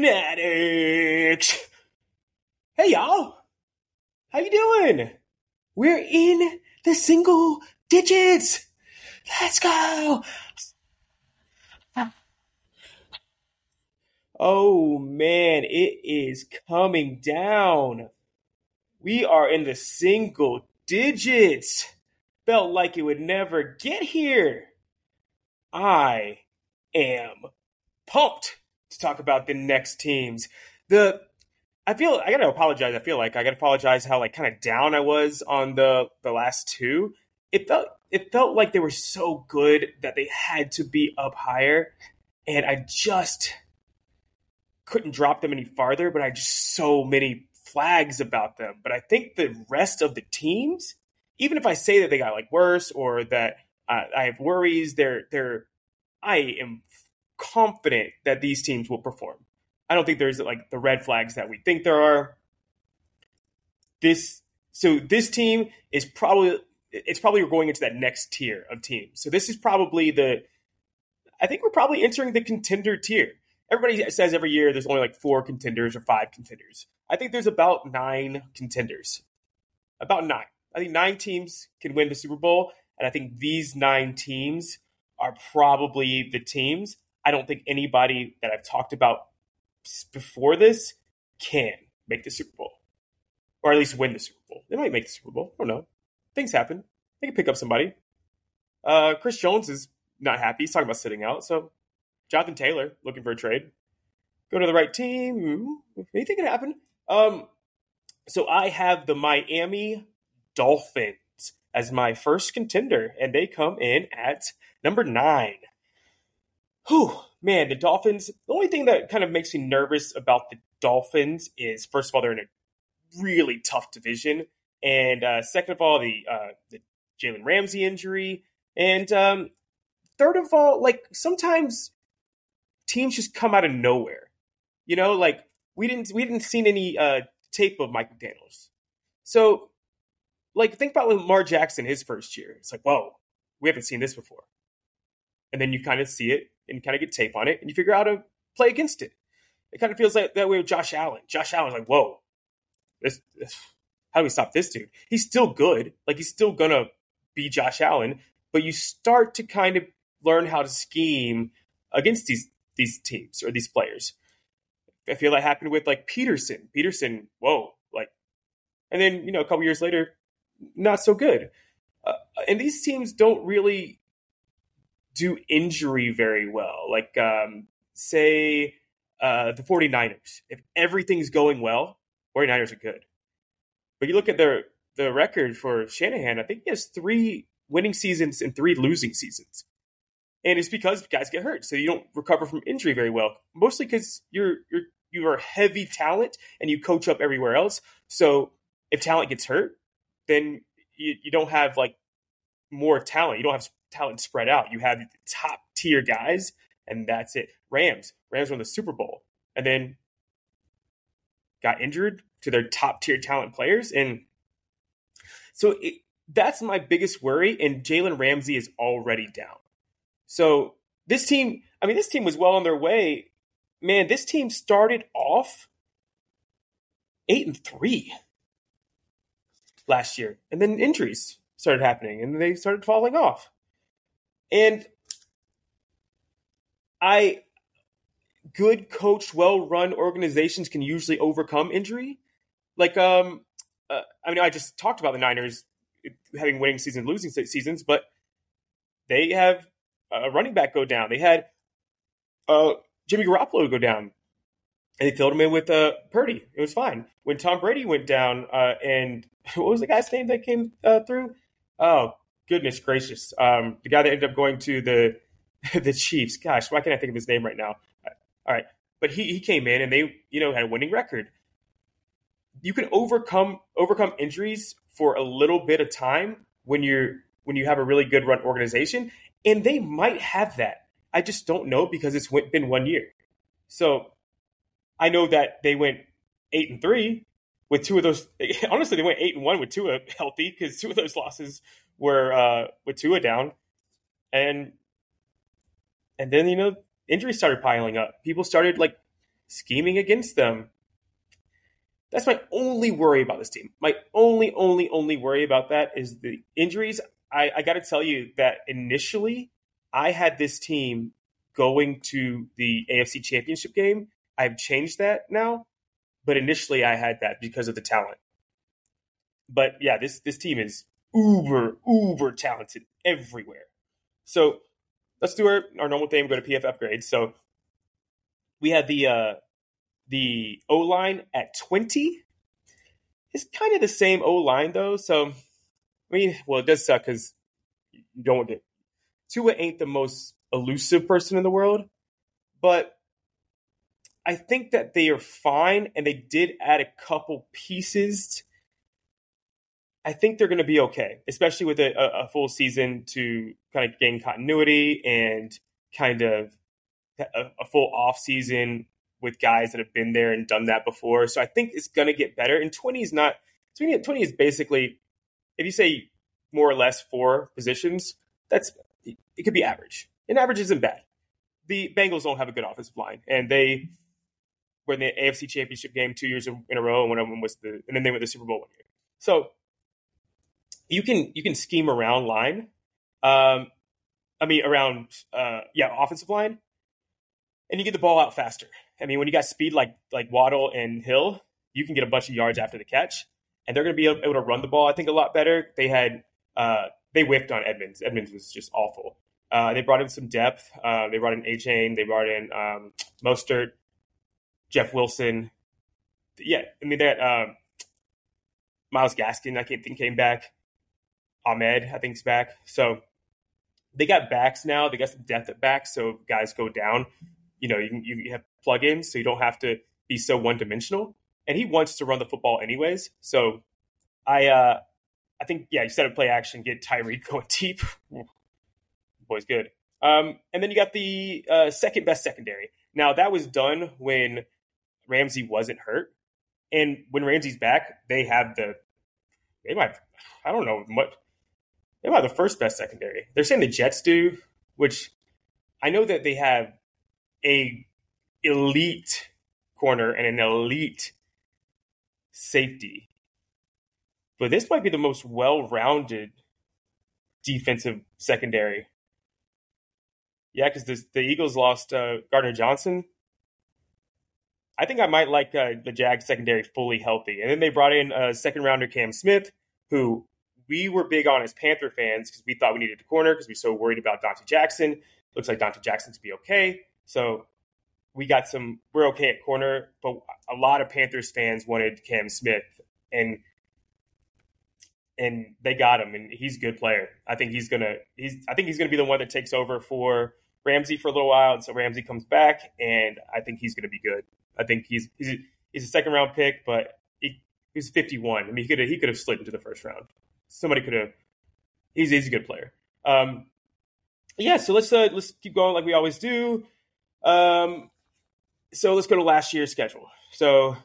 Fanatics. Hey y'all, how you doing? We're in the single digits. Let's go. Oh man, it is coming down. We are in the single digits. Felt like it would never get here. I am pumped to talk about the next teams. The I feel I gotta apologize. I feel like I gotta apologize how like kind of down I was on the the last two. It felt it felt like they were so good that they had to be up higher, and I just couldn't drop them any farther. But I just so many flags about them. But I think the rest of the teams, even if I say that they got like worse or that uh, I have worries, they're they're I am confident that these teams will perform. I don't think there's like the red flags that we think there are. This so this team is probably it's probably going into that next tier of teams. So this is probably the I think we're probably entering the contender tier. Everybody says every year there's only like four contenders or five contenders. I think there's about nine contenders. About nine. I think nine teams can win the Super Bowl, and I think these nine teams are probably the teams. I don't think anybody that I've talked about before this can make the Super Bowl, or at least win the Super Bowl. They might make the Super Bowl. I don't know. Things happen. They can pick up somebody. Uh, Chris Jones is not happy. He's talking about sitting out. So Jonathan Taylor looking for a trade. Go to the right team. Anything can happen. Um, so I have the Miami Dolphins as my first contender, and they come in at number nine. Whew, man, the Dolphins. The only thing that kind of makes me nervous about the Dolphins is, first of all, they're in a really tough division, and uh, second of all, the uh, the Jalen Ramsey injury, and um, third of all, like sometimes teams just come out of nowhere. You know, like we didn't we didn't see any uh, tape of Mike McDaniel's, so like think about Lamar Jackson his first year. It's like whoa, we haven't seen this before, and then you kind of see it and kind of get tape on it and you figure out how to play against it. It kind of feels like that way with Josh Allen. Josh Allen's like whoa, this, this how do we stop this dude? He's still good, like he's still gonna be Josh Allen, but you start to kind of learn how to scheme against these these teams or these players. I feel that happened with like Peterson. Peterson, whoa, like, and then you know a couple years later, not so good. Uh, and these teams don't really do injury very well. Like, um, say, uh, the 49ers. If everything's going well, 49ers are good. But you look at their the record for Shanahan, I think he has three winning seasons and three losing seasons. And it's because guys get hurt, so you don't recover from injury very well. Mostly because you're you're you are heavy talent and you coach up everywhere else. So if talent gets hurt, then you, you don't have like more talent. You don't have talent spread out. You have top tier guys, and that's it. Rams, Rams won the Super Bowl, and then got injured to their top tier talent players, and so it, that's my biggest worry. And Jalen Ramsey is already down. So this team, I mean, this team was well on their way. Man, this team started off eight and three last year, and then injuries started happening, and they started falling off. And I, good coached, well run organizations can usually overcome injury. Like, um, uh, I mean, I just talked about the Niners having winning seasons, losing seasons, but they have a running back go down. They had uh, Jimmy Garoppolo go down. And they filled him in with uh, Purdy. It was fine. When Tom Brady went down, uh, and what was the guy's name that came uh, through? Oh goodness gracious! Um, the guy that ended up going to the the Chiefs. Gosh, why can't I think of his name right now? All right, but he he came in and they you know had a winning record. You can overcome overcome injuries for a little bit of time when you're when you have a really good run organization, and they might have that. I just don't know because it's been one year. So I know that they went eight and three with two of those. Honestly, they went eight and one with Tua healthy because two of those losses were uh, with Tua down, and and then you know injuries started piling up. People started like scheming against them. That's my only worry about this team. My only, only, only worry about that is the injuries. I, I got to tell you that initially I had this team going to the AFC Championship game. I've changed that now, but initially I had that because of the talent. But yeah, this this team is uber uber talented everywhere. So let's do our, our normal thing. Go to PFF grades. So we had the uh, the O line at twenty. It's kind of the same O line though. So I mean, well, it does suck because you don't want to. Tua ain't the most elusive person in the world, but I think that they are fine, and they did add a couple pieces. I think they're going to be okay, especially with a, a, full season to kind of gain continuity and kind of a, a full off season with guys that have been there and done that before. So I think it's going to get better. And 20 is not 20, 20 is basically if you say more or less four positions, that's it could be average. And average isn't bad. The Bengals don't have a good offensive line, and they were in the AFC Championship game two years in a row, and one of them was the, and then they to the Super Bowl one year. So you can you can scheme around line. Um, I mean, around uh, yeah, offensive line, and you get the ball out faster. I mean, when you got speed like like Waddle and Hill, you can get a bunch of yards after the catch, and they're going to be able to run the ball. I think a lot better. They had uh, they whiffed on Edmonds. Edmonds was just awful. Uh, they brought in some depth. Uh, they brought in Achane. They brought in um, Mostert, Jeff Wilson. Yeah, I mean that um, Myles Gaskin. I think came back. Ahmed, I think, is back. So they got backs now. They got some depth at back. So guys go down. You know, you, you have plugins, so you don't have to be so one dimensional. And he wants to run the football anyways. So I, uh, I think, yeah, you set up play action, get Tyreek going deep. Boy's good. Um, and then you got the uh, second best secondary. Now that was done when Ramsey wasn't hurt, and when Ramsey's back, they have the they might I don't know much they might have the first best secondary. They're saying the Jets do, which I know that they have a elite corner and an elite safety. But this might be the most well-rounded defensive secondary. Yeah, because the, Eagles lost uh, Gardner Johnson. I think I might like uh, the Jags secondary fully healthy. And then they brought in a second rounder Cam Smith, who we were big on as Panther fans because we thought we needed a corner because we were so worried about Donte Jackson. Looks like Donte Jackson to be okay. So we got some, we're okay at corner, but a lot of Panthers fans wanted Cam Smith and and they got him and he's a good player. I think he's gonna he's I think he's gonna be the one that takes over for Ramsey for a little while, and so Ramsey comes back, and I think he's gonna be good. I think he's he's a, he's a second round pick, but he, he's 51. I mean, he could have, he could have slid into the first round somebody could have. He's he's a good player. Um, yeah, so let's uh, let's keep going like we always do. Um, so let's go to last year's schedule. So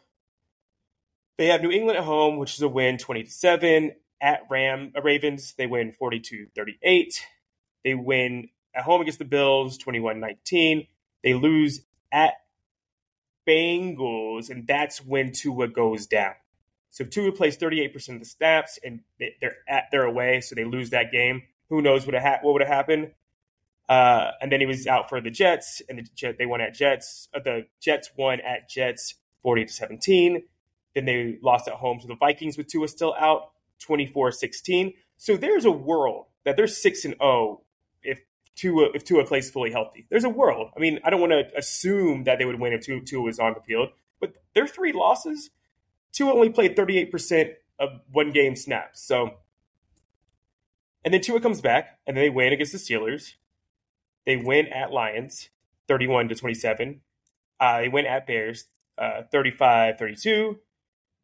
they have New England at home, which is a win, twenty to seven. At Ram uh, Ravens, they win 42-38. They win at home against the Bills, 21-19. They lose at Bengals, and that's when Tua goes down. So Tua plays 38% of the snaps, and they're at their away, so they lose that game. Who knows what ha- what would have happened? Uh, and then he was out for the Jets, and the Jet, they won at Jets. Uh, the Jets won at Jets 40 to 17. Then they lost at home to the Vikings with Tua still out 24 16. So there's a world that they're 6 and 0 if Tua, if Tua plays fully healthy. There's a world. I mean, I don't want to assume that they would win if Tua, Tua was on the field, but their three losses – Tua only played 38% of one game snaps. So, and then Tua comes back and then they win against the Steelers. They win at Lions 31 to 27. Uh, they win at Bears uh, 35 32.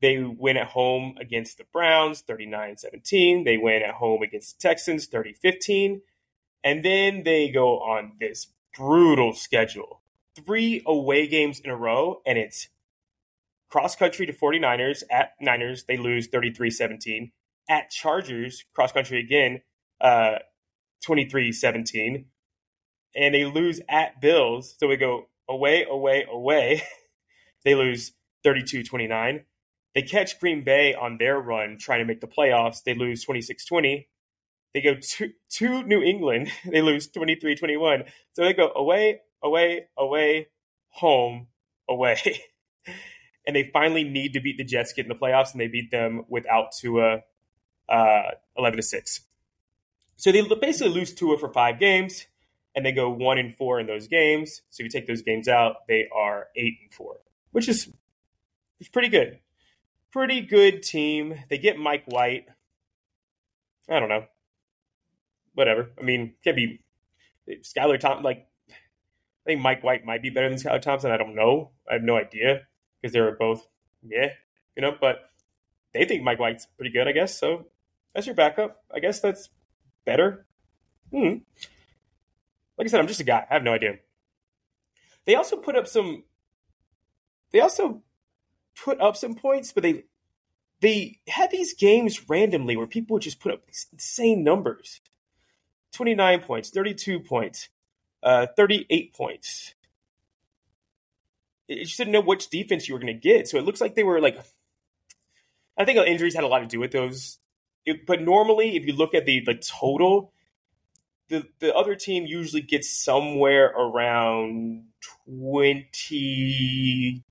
They win at home against the Browns 39 17. They win at home against the Texans 30 15. And then they go on this brutal schedule. Three away games in a row, and it's cross country to 49ers at Niners, they lose 33 17. At Chargers, cross country again, uh, 23 17. and they lose at Bills. So we go away, away, away. they lose 32 29. They catch Green Bay on their run trying to make the playoffs. They lose 26 20. They go to, to New England. They lose 23 21. So they go away, away, away, home, away. and they finally need to beat the Jets, get in the playoffs, and they beat them without Tua uh, 11 to 6. So they basically lose Tua for five games, and they go one and four in those games. So if you take those games out, they are eight and four, which is, is pretty good. Pretty good team. They get Mike White. I don't know. Whatever. I mean, can't be Skylar Thompson. Like, I think Mike White might be better than Skylar Thompson. I don't know. I have no idea because they were both, yeah, you know. But they think Mike White's pretty good, I guess. So that's your backup. I guess that's better. Hmm. Like I said, I'm just a guy. I have no idea. They also put up some. They also put up some points, but they they had these games randomly where people would just put up these insane numbers 29 points 32 points uh, 38 points. You just didn't know which defense you were going to get so it looks like they were like i think injuries had a lot to do with those. It, but normally if you look at the the total the the other team usually gets somewhere around 22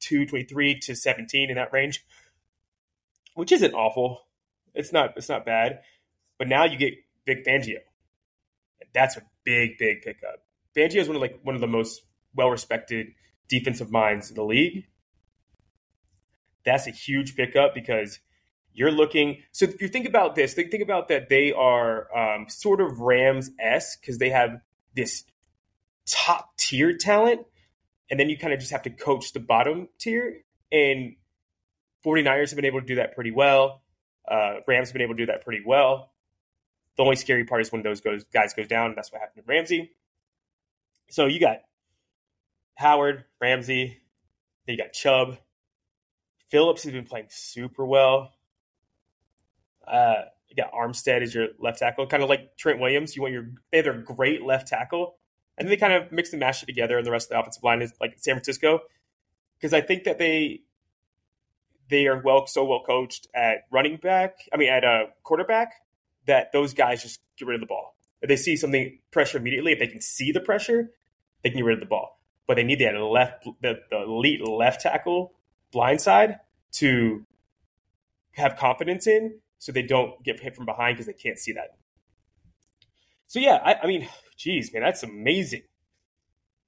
23 to 17 in that range which isn't awful. It's not it's not bad. But now you get Vic Fangio that's a big big pickup Fangio is one of like one of the most well respected defensive minds in the league that's a huge pickup because you're looking. So if you think about this, think, think about that they are um, sort of Rams s because they have this top tier talent, and then you kind of just have to coach the bottom tier. And 49ers have been able to do that pretty well. Uh, Rams have been able to do that pretty well. The only scary part is when those goes, guys goes down. That's what happened to Ramsey. So you got Howard, Ramsey, then you got Chubb. Phillips has been playing super well. Uh, you got Armstead as your left tackle, kind of like Trent Williams. You want your they have their great left tackle, and then they kind of mix and mash it together, and the rest of the offensive line is like San Francisco, because I think that they they are well so well coached at running back. I mean, at a quarterback that those guys just get rid of the ball. If they see something pressure immediately, if they can see the pressure, they can get rid of the ball. But they need that left the, the elite left tackle blind side to have confidence in so they don't get hit from behind because they can't see that. So yeah, I, I mean, geez, man, that's amazing.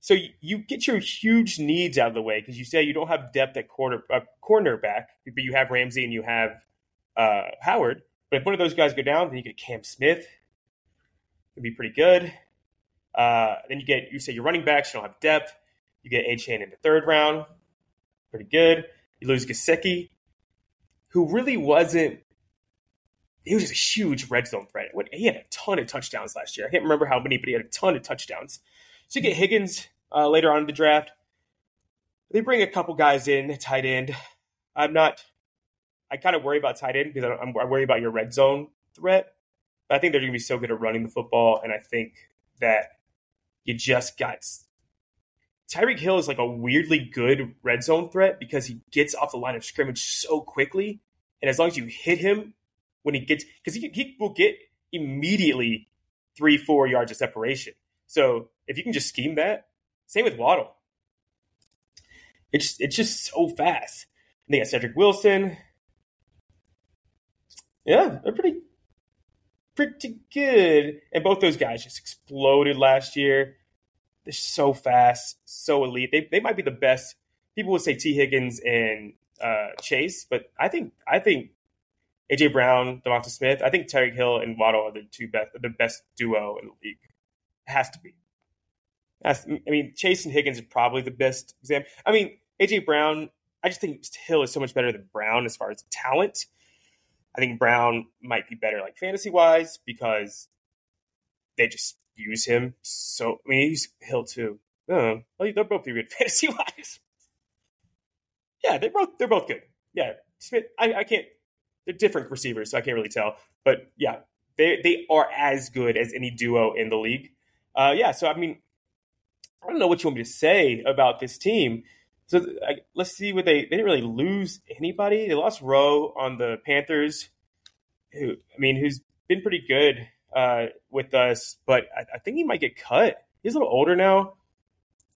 So you, you, get your huge needs out of the way because you say you don't have depth at quarter uh, cornerback, but you have Ramsey and you have uh, Howard. But if one of those guys go down, then you get Cam Smith. It'd be pretty good. Uh, then you get you say your running backs, you don't have depth. You get Achane in the third round, pretty good. You lose Gesicki, who really wasn't he was just a huge red zone threat. He had a ton of touchdowns last year. I can't remember how many, but he had a ton of touchdowns. So you get Higgins uh, later on in the draft. They bring a couple guys in, tight end. I'm not. I kind of worry about tight end because I'm, I'm worried about your red zone threat. But I think they're going to be so good at running the football, and I think that you just got Tyreek Hill is like a weirdly good red zone threat because he gets off the line of scrimmage so quickly, and as long as you hit him when he gets because he, he will get immediately three four yards of separation. So if you can just scheme that, same with Waddle. It's it's just so fast. And they got Cedrick Wilson. Yeah, they're pretty pretty good. And both those guys just exploded last year. They're so fast, so elite. They they might be the best. People would say Tee Higgins and uh, Chase, but I think I think AJ Brown, Devonta Smith. I think Tyreek Hill and Waddle are the two best, the best duo in the league. It has to be. I mean, Chase and Higgins are probably the best example. I mean, AJ Brown. I just think Hill is so much better than Brown as far as talent. I think Brown might be better, like fantasy wise, because they just use him so. I mean, he's Hill too. Oh, well, they're both pretty good fantasy wise. Yeah, they're both they're both good. Yeah, Smith. I, I can't they're different receivers, so I can't really tell. But yeah, they they are as good as any duo in the league. Uh, yeah, so I mean, I don't know what you want me to say about this team. So I, let's see what they they didn't really lose anybody. They lost Rowe on the Panthers, who I mean, who's been pretty good uh, with us, but I, I, think he might get cut. He's a little older now,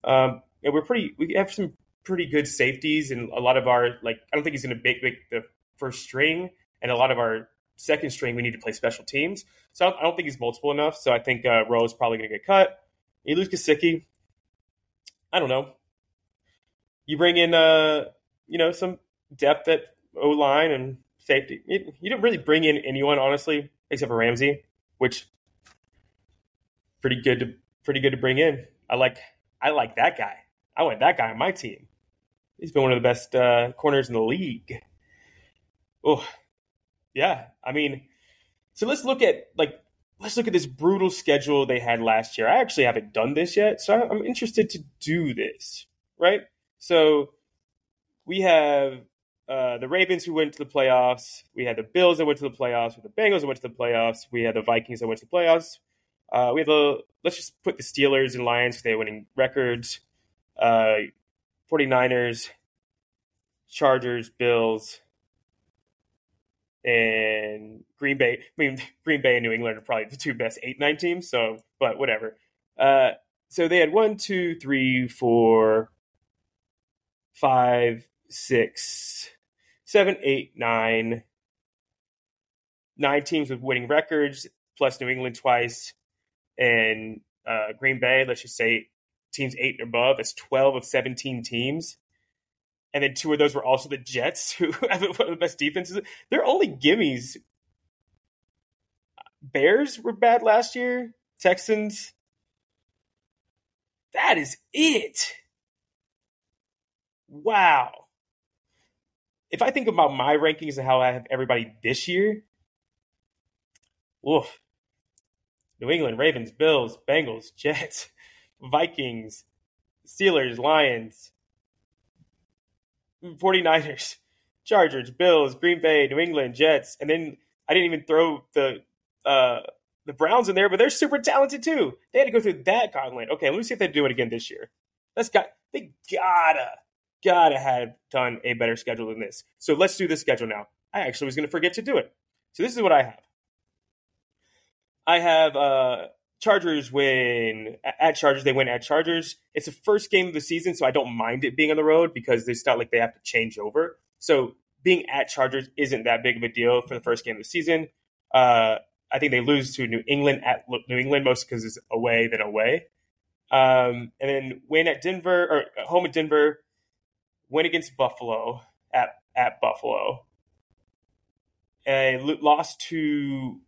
um, and we're pretty. We have some pretty good safeties, and a lot of our like I don't think he's going to make, make the first string, and a lot of our second string we need to play special teams. So I don't, I don't think he's multiple enough. So I think uh, Rowe is probably going to get cut. You lose Gesicki. I don't know. You bring in, uh, you know, some depth at O line and safety. You, you didn't really bring in anyone, honestly, except for Ramsey, which pretty good to pretty good to bring in. I like I like that guy. I want that guy on my team. He's been one of the best uh, corners in the league. Oh, yeah. I mean, so let's look at like let's look at this brutal schedule they had last year. I actually haven't done this yet, so I'm interested to do this. Right. So we have uh, the Ravens who went to the playoffs. We had the Bills that went to the playoffs. We had the Bengals that went to the playoffs. We had the Vikings that went to the playoffs. Uh, we have the let's just put the Steelers and Lions because they're winning records. Uh, 49ers, Chargers, Bills, and Green Bay. I mean, Green Bay and New England are probably the two best eight nine teams. So, but whatever. Uh, so they had one, two, three, four, five, six, seven, eight, nine, nine teams with winning records, plus New England twice, and uh, Green Bay. Let's just say teams eight and above. It's twelve of seventeen teams and then two of those were also the Jets, who have one of the best defenses. They're only gimmies. Bears were bad last year. Texans. That is it. Wow. If I think about my rankings and how I have everybody this year, woof. New England, Ravens, Bills, Bengals, Jets, Vikings, Steelers, Lions, 49ers, Chargers, Bills, Green Bay, New England, Jets, and then I didn't even throw the uh, the Browns in there, but they're super talented too. They had to go through that gauntlet. Okay, let me see if they do it again this year. That's got they gotta gotta have done a better schedule than this. So let's do the schedule now. I actually was to forget to do it. So this is what I have. I have uh, Chargers win at Chargers. They win at Chargers. It's the first game of the season, so I don't mind it being on the road because it's not like they have to change over. So being at Chargers isn't that big of a deal for the first game of the season. Uh, I think they lose to New England at New England most because it's away than away. Um, and then win at Denver or home at Denver, win against Buffalo at at Buffalo, and lost to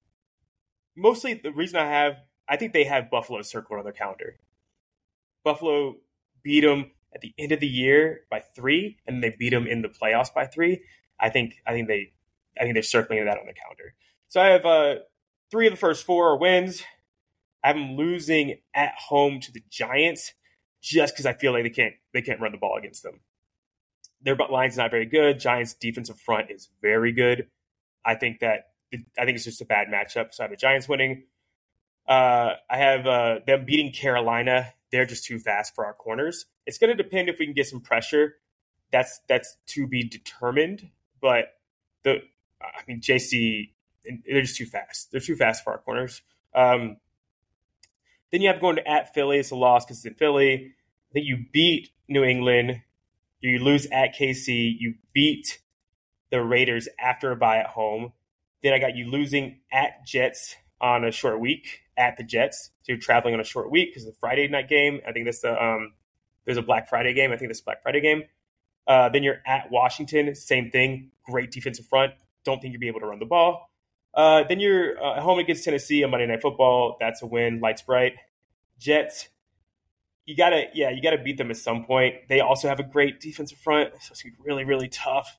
mostly the reason I have I think they have Buffalo circled on their calendar. Buffalo beat them at the end of the year by three, and they beat them in the playoffs by three. I think I think they I think they're circling that on the calendar. So I have uh, three of the first four are wins. I have them losing at home to the Giants just because I feel like they can't they can't run the ball against them. Their line's not very good. Giants defensive front is very good. I think that I think it's just a bad matchup. So I have the Giants winning. Uh, I have uh, them beating Carolina. They're just too fast for our corners. It's going to depend if we can get some pressure. That's that's to be determined. But the I mean JC, they're just too fast. They're too fast for our corners. Um, then you have going to at Philly. It's a loss because it's in Philly. Then you beat New England. You lose at KC. You beat the Raiders after a bye at home. Then I got you losing at Jets on a short week at the Jets. So you're traveling on a short week because it's a Friday night game. I think that's the um, there's a Black Friday game. I think this Black Friday game. Uh, then you're at Washington. Same thing. Great defensive front. Don't think you'll be able to run the ball. Uh, then you're uh, home against Tennessee on Monday Night Football. That's a win. Lights bright. Jets. You gotta, yeah, you gotta beat them at some point. They also have a great defensive front, so it's really, really tough.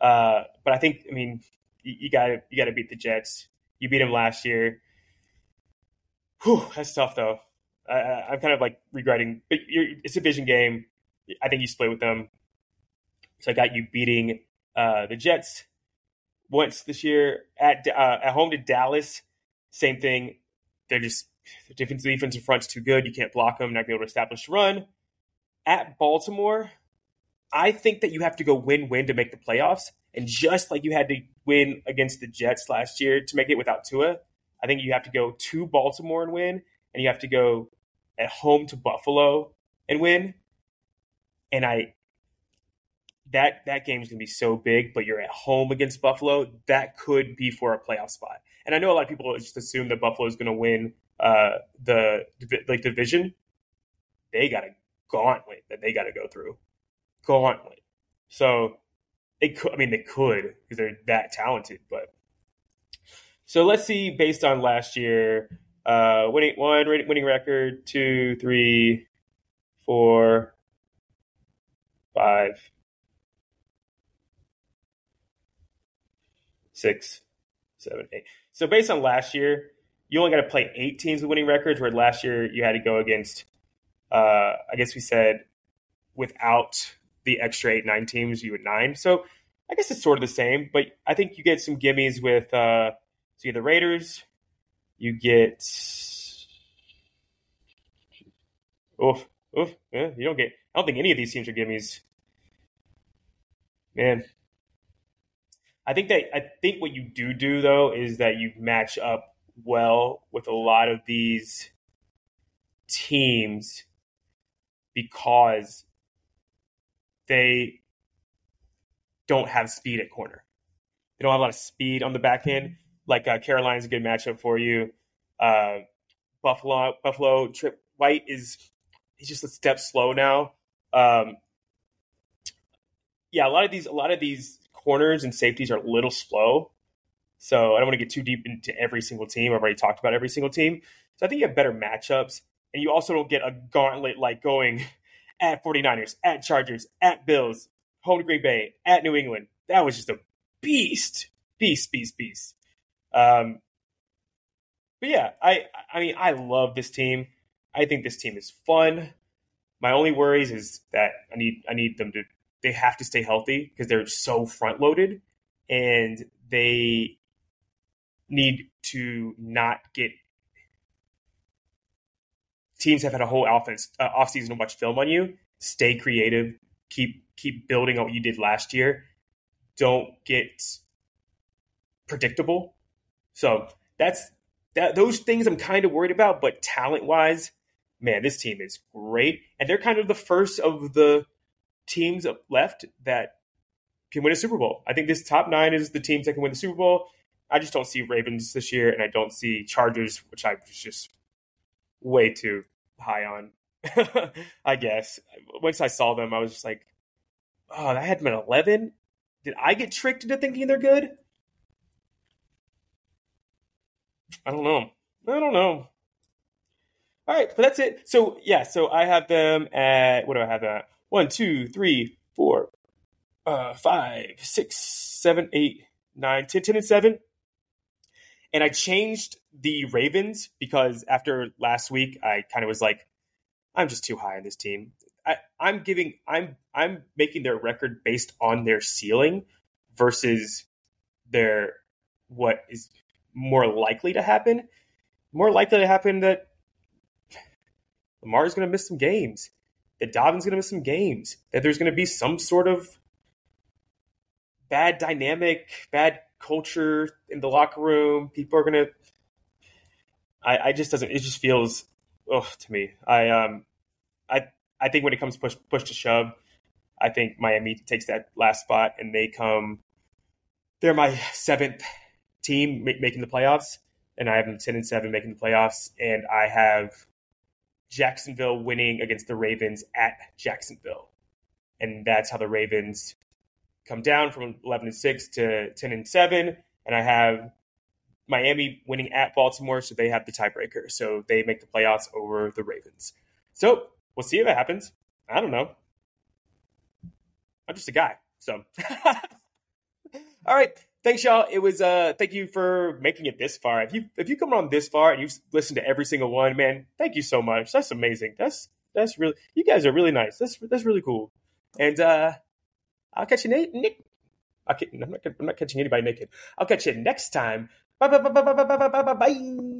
Uh, but I think, I mean, you, you gotta, you gotta beat the Jets. You beat them last year. Whew, that's tough though. I, am kind of like regretting, but it's a vision game. I think you split with them. So I got you beating uh, the Jets once this year at uh, at home to Dallas. Same thing. They're just the defense defensive front's too good. You can't block them. Not be able to establish run. At Baltimore, I think that you have to go win-win to make the playoffs. And just like you had to win against the Jets last year to make it without Tua, I think you have to go to Baltimore and win, and you have to go at home to Buffalo and win. And I that that game's gonna be so big, but you're at home against Buffalo, that could be for a playoff spot. And I know a lot of people just assume that Buffalo is gonna win uh, the like division. They got a gauntlet that they got to go through, gauntlet. So it could. I mean, they could because they're that talented, but. So let's see, based on last year, uh, winning one winning record, two, three, four, five, six, seven, eight. So based on last year, you only got to play eight teams with winning records, where last year you had to go against, uh, I guess we said, without the extra eight, nine teams, you had nine. So I guess it's sort of the same, but I think you get some gimmies with, uh, you the Raiders, you get, oof, oof, yeah, you don't get, I don't think any of these teams are gimmies. Man, I think that I think what you do do though is that you match up well with a lot of these teams because they don't have speed at corner. They don't have a lot of speed on the back end. Like uh, Carolina's a good matchup for you. Uh, Buffalo, Buffalo, Tre White is he's just a step slow now. Um, yeah, a lot of these, a lot of these corners and safeties are a little slow. So I don't want to get too deep into every single team. I've already talked about every single team. So I think you have better matchups. And you also don't get a gauntlet like going at 49ers, at Chargers, at Bills, home to Green Bay, at New England. That was just a beast. Beast, beast, beast. Um, but yeah, I I mean I love this team. I think this team is fun. My only worries is that I need I need them to they have to stay healthy because they're so front loaded and they need to not get teams have had a whole offense uh, offseason to watch film on you. Stay creative. Keep keep building on what you did last year. Don't get predictable. So that's that. Those things I'm kind of worried about. But talent wise, man, this team is great, and they're kind of the first of the teams left that can win a Super Bowl. I think this top nine is the teams that can win the Super Bowl. I just don't see Ravens this year, and I don't see Chargers, which I was just way too high on. I guess once I saw them, I was just like, "Oh, that had at eleven. Did I get tricked into thinking they're good?" I don't know. I don't know. All right, but that's it. So yeah, so I have them at what do I have at? One, two, three, four, uh, five, six, seven, eight, nine, ten, ten, and seven. And I changed the Ravens because after last week, I kind of was like, I'm just too high on this team. I, I'm giving, I'm, I'm making their record based on their ceiling versus their what is more likely to happen. More likely to happen that Lamar is going to miss some games, that Dobbins going to miss some games, that there's going to be some sort of bad dynamic, bad culture in the locker room. People are gonna. I, I just doesn't. It just feels, oh, to me. I um, I I think when it comes push push to shove, I think Miami takes that last spot and they come. They're my seventh team making the playoffs, and I have them ten and seven making the playoffs, and I have Jacksonville winning against the Ravens at Jacksonville, and that's how the Ravens come down from 11 and 6 to 10 and 7 and i have miami winning at baltimore so they have the tiebreaker. So they make the playoffs over the ravens. So we'll see if it happens. I don't know. I'm just a guy so. All right. Thanks y'all. It was uh thank you for making it this far. If you if you come on this far and you've listened to every single one man thank you so much. That's amazing. That's that's really you guys are really nice. That's that's really cool. And uh I'll catch you, Nick. I'm not, I'm not catching anybody naked. I'll catch you next time. Bye bye bye bye bye bye bye bye bye.